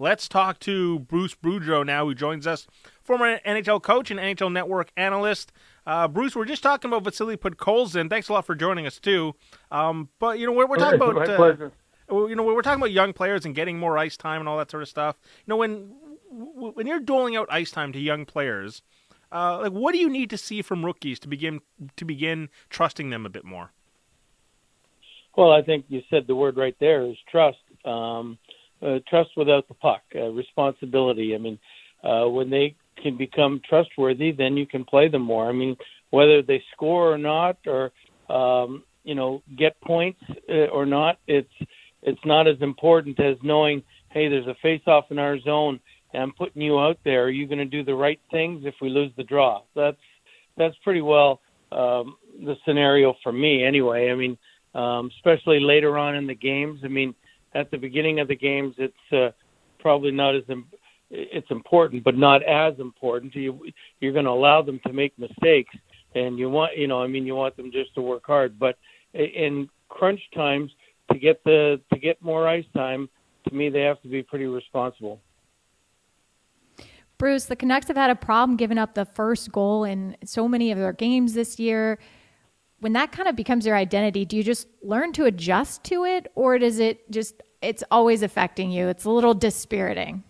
Let's talk to Bruce Boudreau now, who joins us, former NHL coach and NHL Network analyst. Uh, Bruce, we're just talking about Vasily Podkolzin. Thanks a lot for joining us too. Um, but you know, we're, we're talking about my. Uh, you know, we're talking about young players and getting more ice time and all that sort of stuff. You know, when when you're doling out ice time to young players, uh, like what do you need to see from rookies to begin to begin trusting them a bit more? Well, I think you said the word right there is trust. Um, uh, trust without the puck, uh, responsibility. I mean, uh, when they can become trustworthy, then you can play them more. I mean, whether they score or not, or um, you know, get points uh, or not, it's it's not as important as knowing, hey, there's a face-off in our zone, and I'm putting you out there. Are you going to do the right things if we lose the draw? That's that's pretty well um, the scenario for me, anyway. I mean, um, especially later on in the games. I mean, at the beginning of the games, it's uh, probably not as Im- it's important, but not as important. You you're going to allow them to make mistakes, and you want you know I mean you want them just to work hard. But in crunch times, to get the to get more ice time, to me they have to be pretty responsible. Bruce, the Canucks have had a problem giving up the first goal in so many of their games this year when that kind of becomes your identity, do you just learn to adjust to it or does it just it's always affecting you? It's a little dispiriting.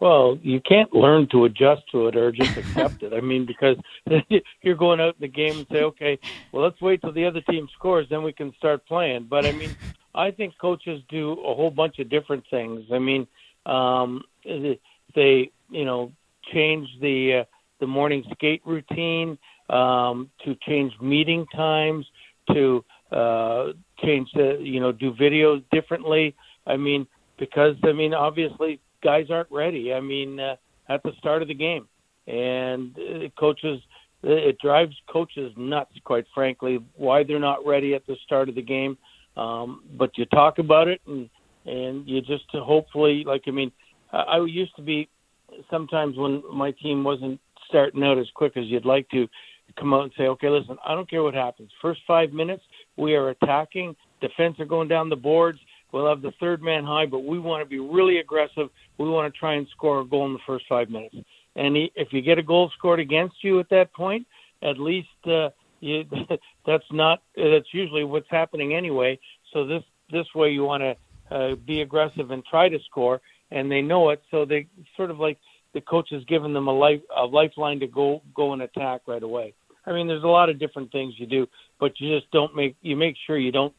Well, you can't learn to adjust to it or just accept it. I mean, because you're going out in the game and say, okay, well, let's wait till the other team scores, then we can start playing. But I mean, I think coaches do a whole bunch of different things. I mean, um, they, you know, change the uh, the morning skate routine um, to change meeting times, to uh, change the, you know, do videos differently. I mean, because, I mean, obviously guys aren't ready. I mean, uh, at the start of the game. And uh, coaches, it drives coaches nuts, quite frankly, why they're not ready at the start of the game. Um, but you talk about it and, and you just hopefully, like, I mean, I used to be sometimes when my team wasn't starting out as quick as you'd like to, come out and say, okay, listen, I don't care what happens. First five minutes, we are attacking. Defense are going down the boards. We'll have the third man high, but we want to be really aggressive. We want to try and score a goal in the first five minutes. And if you get a goal scored against you at that point, at least uh, you, that's not that's usually what's happening anyway. So this this way you want to uh, be aggressive and try to score, and they know it. So they sort of like the coach has given them a life a lifeline to go go and attack right away. I mean, there's a lot of different things you do, but you just don't make you make sure you don't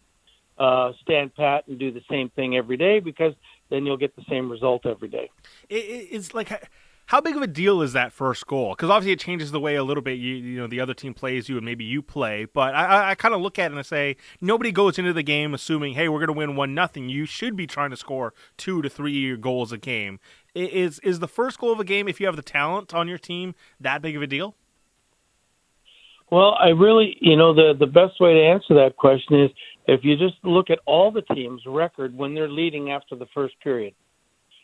uh, stand pat and do the same thing every day because then you'll get the same result every day. It, it's like how big of a deal is that first goal? Because obviously it changes the way a little bit you you know the other team plays you and maybe you play. But I, I kind of look at it and I say nobody goes into the game assuming hey we're going to win one nothing. You should be trying to score two to three goals a game. Is is the first goal of a game if you have the talent on your team that big of a deal? Well, I really, you know, the the best way to answer that question is if you just look at all the teams' record when they're leading after the first period,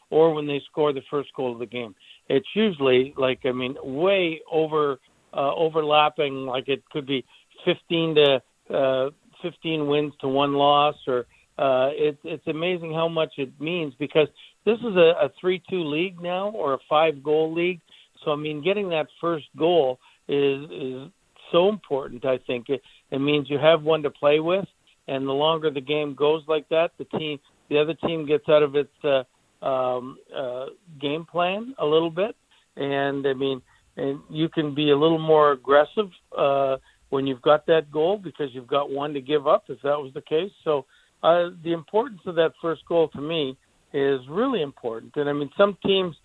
or when they score the first goal of the game. It's usually like I mean, way over uh, overlapping. Like it could be 15 to uh, 15 wins to one loss, or uh, it's it's amazing how much it means because this is a, a three-two league now or a five-goal league. So I mean, getting that first goal is is so important. I think it, it means you have one to play with, and the longer the game goes like that, the team, the other team gets out of its uh, um, uh, game plan a little bit, and I mean, and you can be a little more aggressive uh, when you've got that goal because you've got one to give up. If that was the case, so uh, the importance of that first goal to me is really important. And I mean, some teams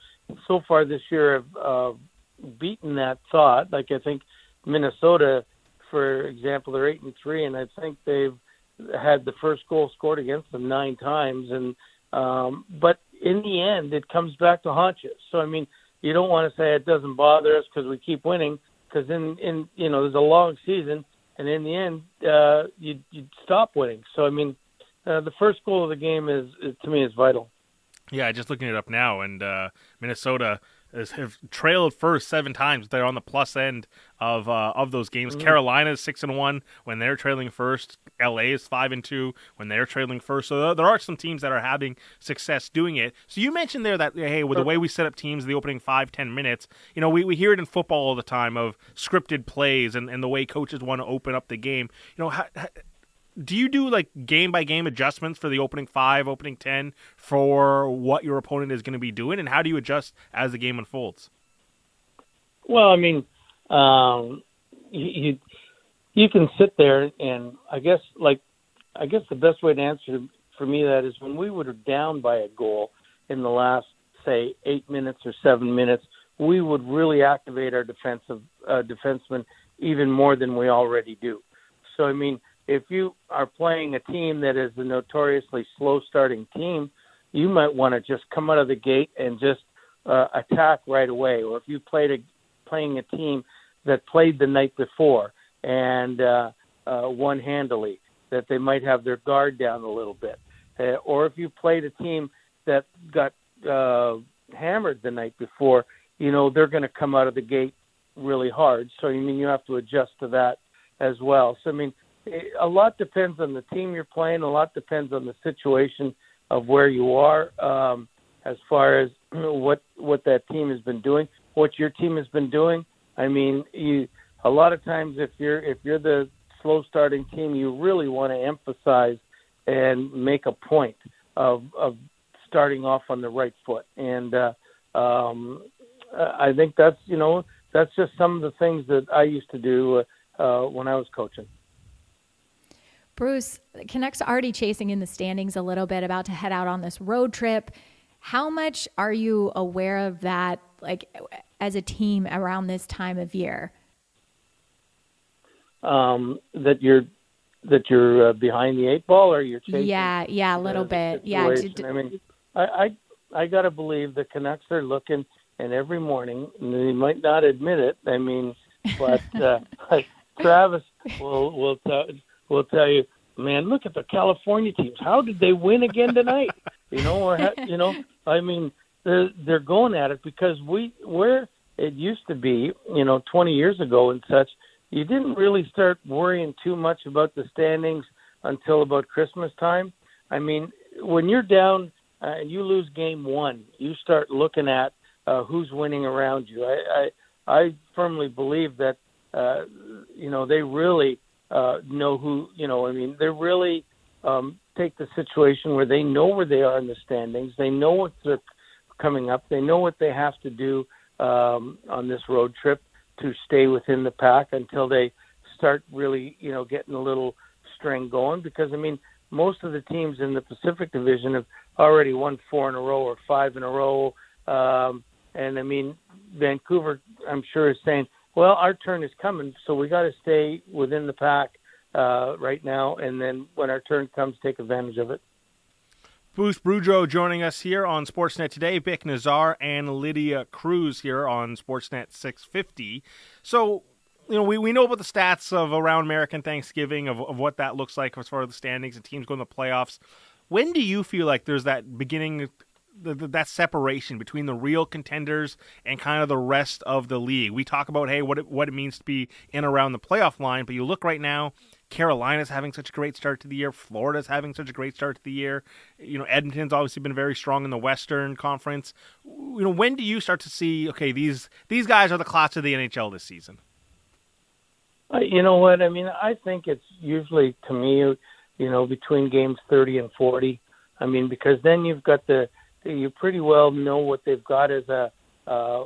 so far this year have uh, beaten that thought. Like I think Minnesota, for example, they're eight and three, and I think they've had the first goal scored against them nine times. And um, but in the end, it comes back to haunches. So I mean, you don't want to say it doesn't bother us because we keep winning, because in in you know there's a long season, and in the end, uh, you you stop winning. So I mean, uh, the first goal of the game is, is to me is vital. Yeah, just looking it up now, and uh, Minnesota have trailed first seven times. They're on the plus end of uh, of those games. Mm-hmm. Carolina is six and one when they're trailing first. LA is five and two when they're trailing first. So there are some teams that are having success doing it. So you mentioned there that hey, with the way we set up teams, the opening five ten minutes, you know, we, we hear it in football all the time of scripted plays and, and the way coaches want to open up the game. You know, how, how, do you do like game by game adjustments for the opening five, opening ten for what your opponent is going to be doing, and how do you adjust as the game unfolds? Well, I mean, um, you you can sit there and I guess like I guess the best way to answer for me that is when we were down by a goal in the last say eight minutes or seven minutes, we would really activate our defensive uh, defensemen even more than we already do. So I mean if you are playing a team that is a notoriously slow starting team, you might want to just come out of the gate and just uh, attack right away. Or if you played a playing a team that played the night before and uh, uh, won handily, that they might have their guard down a little bit. Uh, or if you played a team that got uh, hammered the night before, you know they're going to come out of the gate really hard. So I mean you have to adjust to that as well. So I mean a lot depends on the team you're playing. A lot depends on the situation of where you are, um, as far as what what that team has been doing, what your team has been doing. I mean, you a lot of times if you're if you're the slow starting team, you really want to emphasize and make a point of of starting off on the right foot. And uh, um, I think that's you know that's just some of the things that I used to do uh, when I was coaching. Bruce, Canucks already chasing in the standings a little bit, about to head out on this road trip. How much are you aware of that, like as a team around this time of year? Um, that you're that you're uh, behind the eight ball, or you're chasing. Yeah, yeah, a little bit. Yeah, I mean, I I, I got to believe the Canucks are looking, and every morning and they might not admit it. I mean, but uh, Travis will will tell will tell you, man, look at the California teams. How did they win again tonight? you know, or you know, I mean, they're they're going at it because we where it used to be, you know, 20 years ago and such, you didn't really start worrying too much about the standings until about Christmas time. I mean, when you're down uh, and you lose game one, you start looking at uh, who's winning around you. I, I I firmly believe that uh, you know they really uh, know who you know. I mean, they really um, take the situation where they know where they are in the standings. They know what's coming up. They know what they have to do um, on this road trip to stay within the pack until they start really, you know, getting a little string going. Because I mean, most of the teams in the Pacific Division have already won four in a row or five in a row. Um, and I mean, Vancouver, I'm sure, is saying, well, our turn is coming, so we got to stay within the pack uh, right now, and then when our turn comes, take advantage of it. Bruce Boudreau joining us here on Sportsnet today. Bik Nizzar and Lydia Cruz here on Sportsnet 650. So, you know, we, we know about the stats of around American Thanksgiving, of, of what that looks like as far as the standings and teams going to the playoffs. When do you feel like there's that beginning the, the, that separation between the real contenders and kind of the rest of the league. We talk about hey what it, what it means to be in around the playoff line, but you look right now. Carolina's having such a great start to the year. Florida's having such a great start to the year. You know, Edmonton's obviously been very strong in the Western Conference. You know, when do you start to see okay these these guys are the class of the NHL this season? Uh, you know what I mean? I think it's usually to me, you know, between games thirty and forty. I mean, because then you've got the you pretty well know what they've got as a, uh,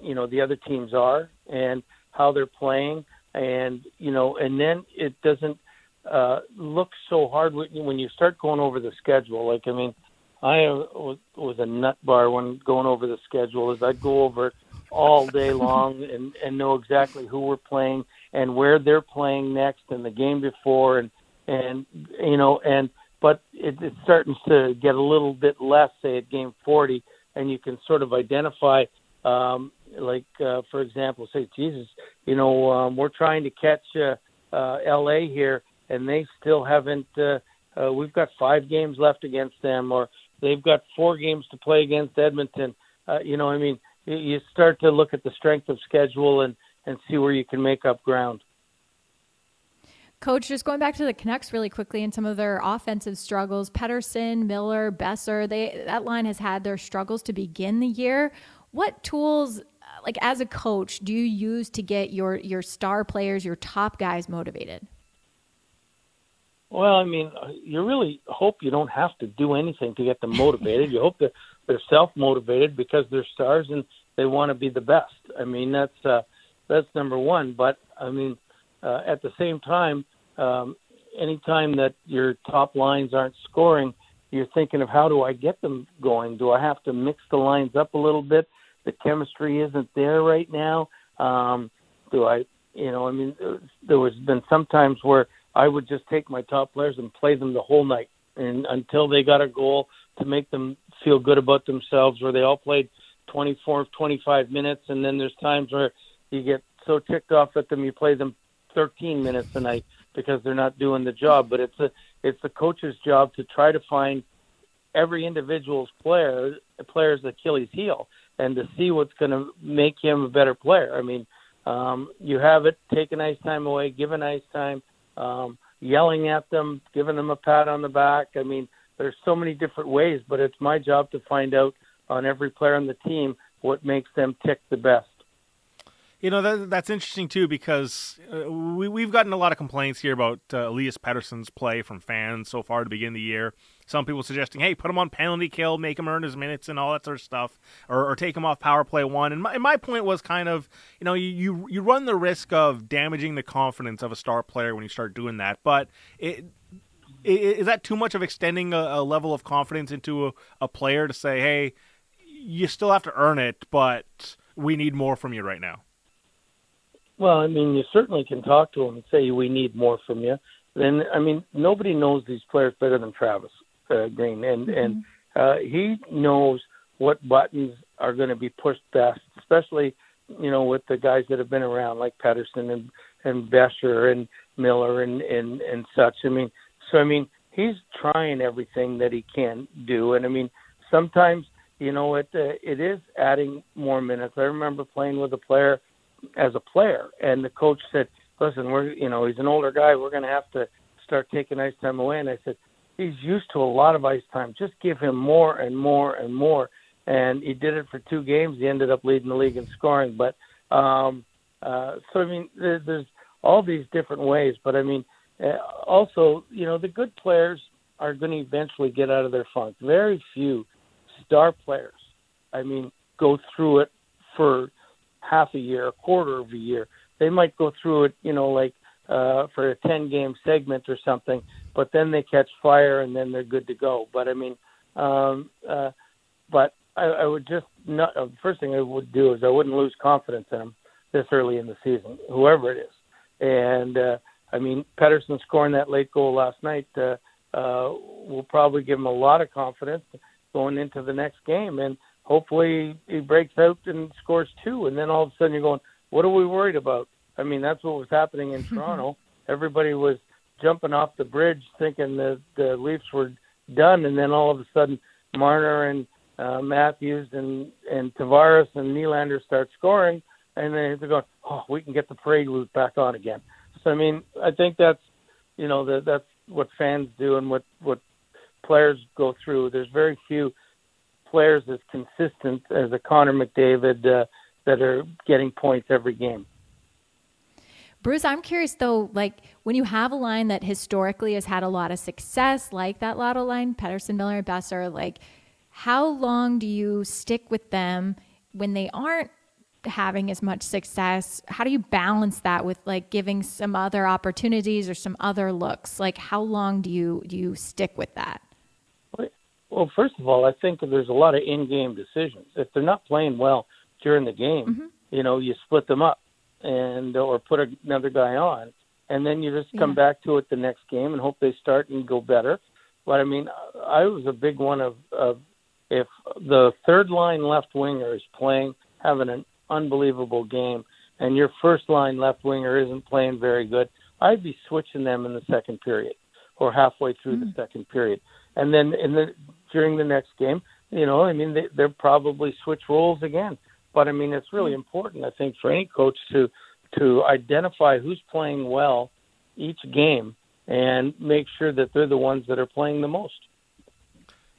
you know, the other teams are and how they're playing, and you know, and then it doesn't uh, look so hard when you start going over the schedule. Like, I mean, I was, was a nut bar when going over the schedule. Is I'd go over all day long and and know exactly who we're playing and where they're playing next and the game before and and you know and but it, it's starting to get a little bit less, say at game 40, and you can sort of identify, um, like uh, for example, say, Jesus, you know, um, we're trying to catch uh, uh, LA here, and they still haven't. Uh, uh, we've got five games left against them, or they've got four games to play against Edmonton. Uh, you know, I mean, you start to look at the strength of schedule and and see where you can make up ground. Coach, just going back to the Canucks really quickly and some of their offensive struggles, Pettersson, Miller, Boeser, they that line has had their struggles to begin the year. What tools like as a coach do you use to get your your star players, your top guys motivated? Well, I mean, you really hope you don't have to do anything to get them motivated. you hope that they're self motivated because they're stars and they want to be the best. I mean, that's uh, that's number one. But I mean, uh, at the same time, um, anytime that your top lines aren't scoring, you're thinking of how do I get them going? Do I have to mix the lines up a little bit? The chemistry isn't there right now. Um, do I, you know, I mean, there was been some times where I would just take my top players and play them the whole night and until they got a goal to make them feel good about themselves where they all played 24 25 minutes and then there's times where you get so ticked off at them you play them 13 minutes a night because they're not doing the job. But it's a it's the coach's job to try to find every individual's player player's Achilles heel and to see what's going to make him a better player. I mean, um, you have it, take an ice time away, give an ice time, um, yelling at them, giving them a pat on the back. I mean, there's so many different ways, but it's my job to find out on every player on the team what makes them tick the best. You know that, that's interesting too because uh, we we've gotten a lot of complaints here about uh, Elias Pettersson's play from fans so far to begin the year. Some people suggesting, "Hey, put him on penalty kill, make him earn his minutes, and all that sort of stuff, or, or take him off power play one." And my, and my point was kind of, you know, you, you you run the risk of damaging the confidence of a star player when you start doing that. But it, is that too much of extending a, a level of confidence into a, a player to say, "Hey, you still have to earn it, but we need more from you right now"? Well, I mean, you certainly can talk to him and say we need more from you. Then, I mean, nobody knows these players better than Travis uh, Green, and mm-hmm. and uh, he knows what buttons are going to be pushed best, especially you know with the guys that have been around like Pettersson and and Boeser and Miller and and and such. I mean, so I mean, he's trying everything that he can do, and I mean, sometimes you know it uh, it is adding more minutes. I remember playing with a player as a player. And the coach said, "Listen, we're you know he's an older guy. We're going to have to start taking ice time away." And I said, "He's used to a lot of ice time. Just give him more and more and more." And he did it for two games. He ended up leading the league in scoring. But um, uh, so I mean, there, there's all these different ways. But I mean, uh, also you know the good players are going to eventually get out of their funk. Very few star players, I mean, go through it for half a year, a quarter of a year. They might go through it, you know, like uh, for a 10 game segment or something, but then they catch fire and then they're good to go. But I mean, um, uh, but I, I would just not, uh, first thing I would do is I wouldn't lose confidence in them this early in the season, whoever it is. And, uh, I mean, Pettersson scoring that late goal last night, uh, uh, will probably give him a lot of confidence going into the next game. And, hopefully he breaks out and scores two, and then all of a sudden you're going, what are we worried about? I mean, that's what was happening in Toronto. Everybody was jumping off the bridge thinking that the Leafs were done, and then all of a sudden Marner and uh, Matthews and and Tavares and Nylander start scoring, and then they're going, oh, we can get the parade route back on again. So I mean, I think that's you know that that's what fans do and what what players go through. There's very few players as consistent as a Connor McDavid uh, that are getting points every game. Bruce, I'm curious though, like when you have a line that historically has had a lot of success, like that Lotto line, Pettersson, Miller, Boeser, like how long do you stick with them when they aren't having as much success? How do you balance that with like giving some other opportunities or some other looks? Like how long do you do you stick with that? Well, first of all, I think there's a lot of in-game decisions. If they're not playing well during the game, mm-hmm. you know, you split them up and or put another guy on, and then you just come yeah. back to it the next game and hope they start and go better. But I mean, I was a big one of, of if the third line left winger is playing, having an unbelievable game, and your first line left winger isn't playing very good, I'd be switching them in the second period or halfway through mm. the second period. And then in the during the next game, you know, I mean, they, they'll probably switch roles again. but I mean, it's really important, I think, for any coach to to identify who's playing well each game and make sure that they're the ones that are playing the most.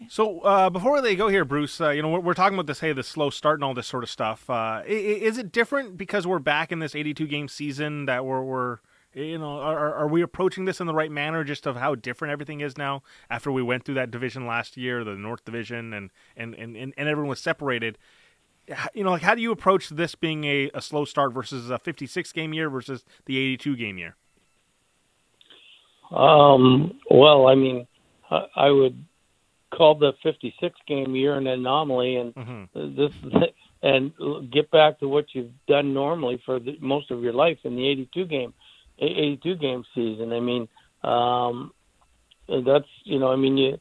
So uh, before they go here, Bruce, uh, you know we're, we're, talking about this, hey, the slow start and all this sort of stuff. Uh, is it different because we're back in this 82 game season that we're, we're you know, are, are we approaching this in the right manner, just of how different everything is now after we went through that division last year, the North Division, and and and, and everyone was separated. You know, like how do you approach this being a, a slow start versus a 56 game year versus the 82 game year? Um, well, I mean, I would call the 56 game year an anomaly, and mm-hmm. this and get back to what you've done normally for the, most of your life in the 82 game 82 game season. I mean, um, that's you know, I mean, you,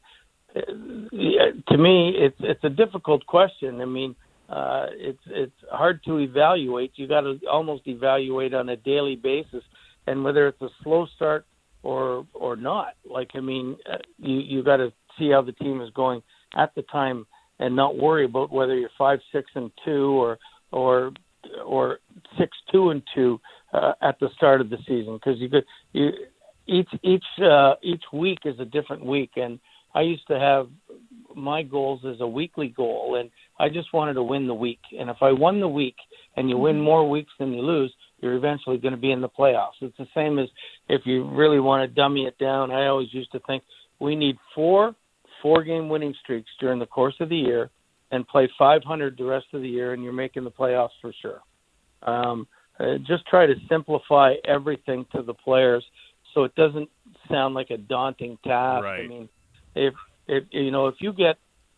to me, it's it's a difficult question. I mean, uh, it's it's hard to evaluate. You got to almost evaluate on a daily basis, and whether it's a slow start or or not. Like I mean, uh, you you got to see how the team is going at the time, and not worry about whether you're five, six, and two, or or or six, two, and two uh, at the start of the season because you could you each each uh, each week is a different week, and I used to have my goals as a weekly goal, and I just wanted to win the week. And if I won the week, and you win more weeks than you lose, you're eventually going to be in the playoffs. It's the same as if you really want to dummy it down. I always used to think we need four four game winning streaks during the course of the year and play 500 the rest of the year, and you're making the playoffs for sure. Um, uh, just try to simplify everything to the players so it doesn't sound like a daunting task. Right. I mean, if if you know if you get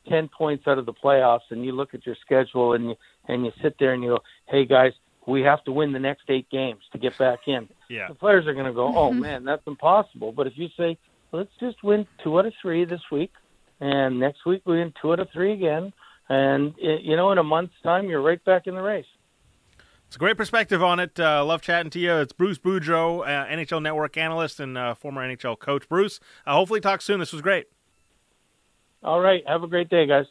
10 points out of the playoffs and you look at your schedule and you and you sit there and you go, "Hey guys, we have to win the next 8 games to get back in." Yeah. The players are going to go, "Oh man, that's impossible." But if you say, "Let's just win 2 out of 3 this week and next week we win 2 out of 3 again." And you know, in a month's time, you're right back in the race. It's a great perspective on it. Uh, love chatting to you. It's Bruce Boudreau, uh, NHL Network analyst and uh, former NHL coach. Bruce, uh, hopefully talk soon. This was great. All right. Have a great day, guys.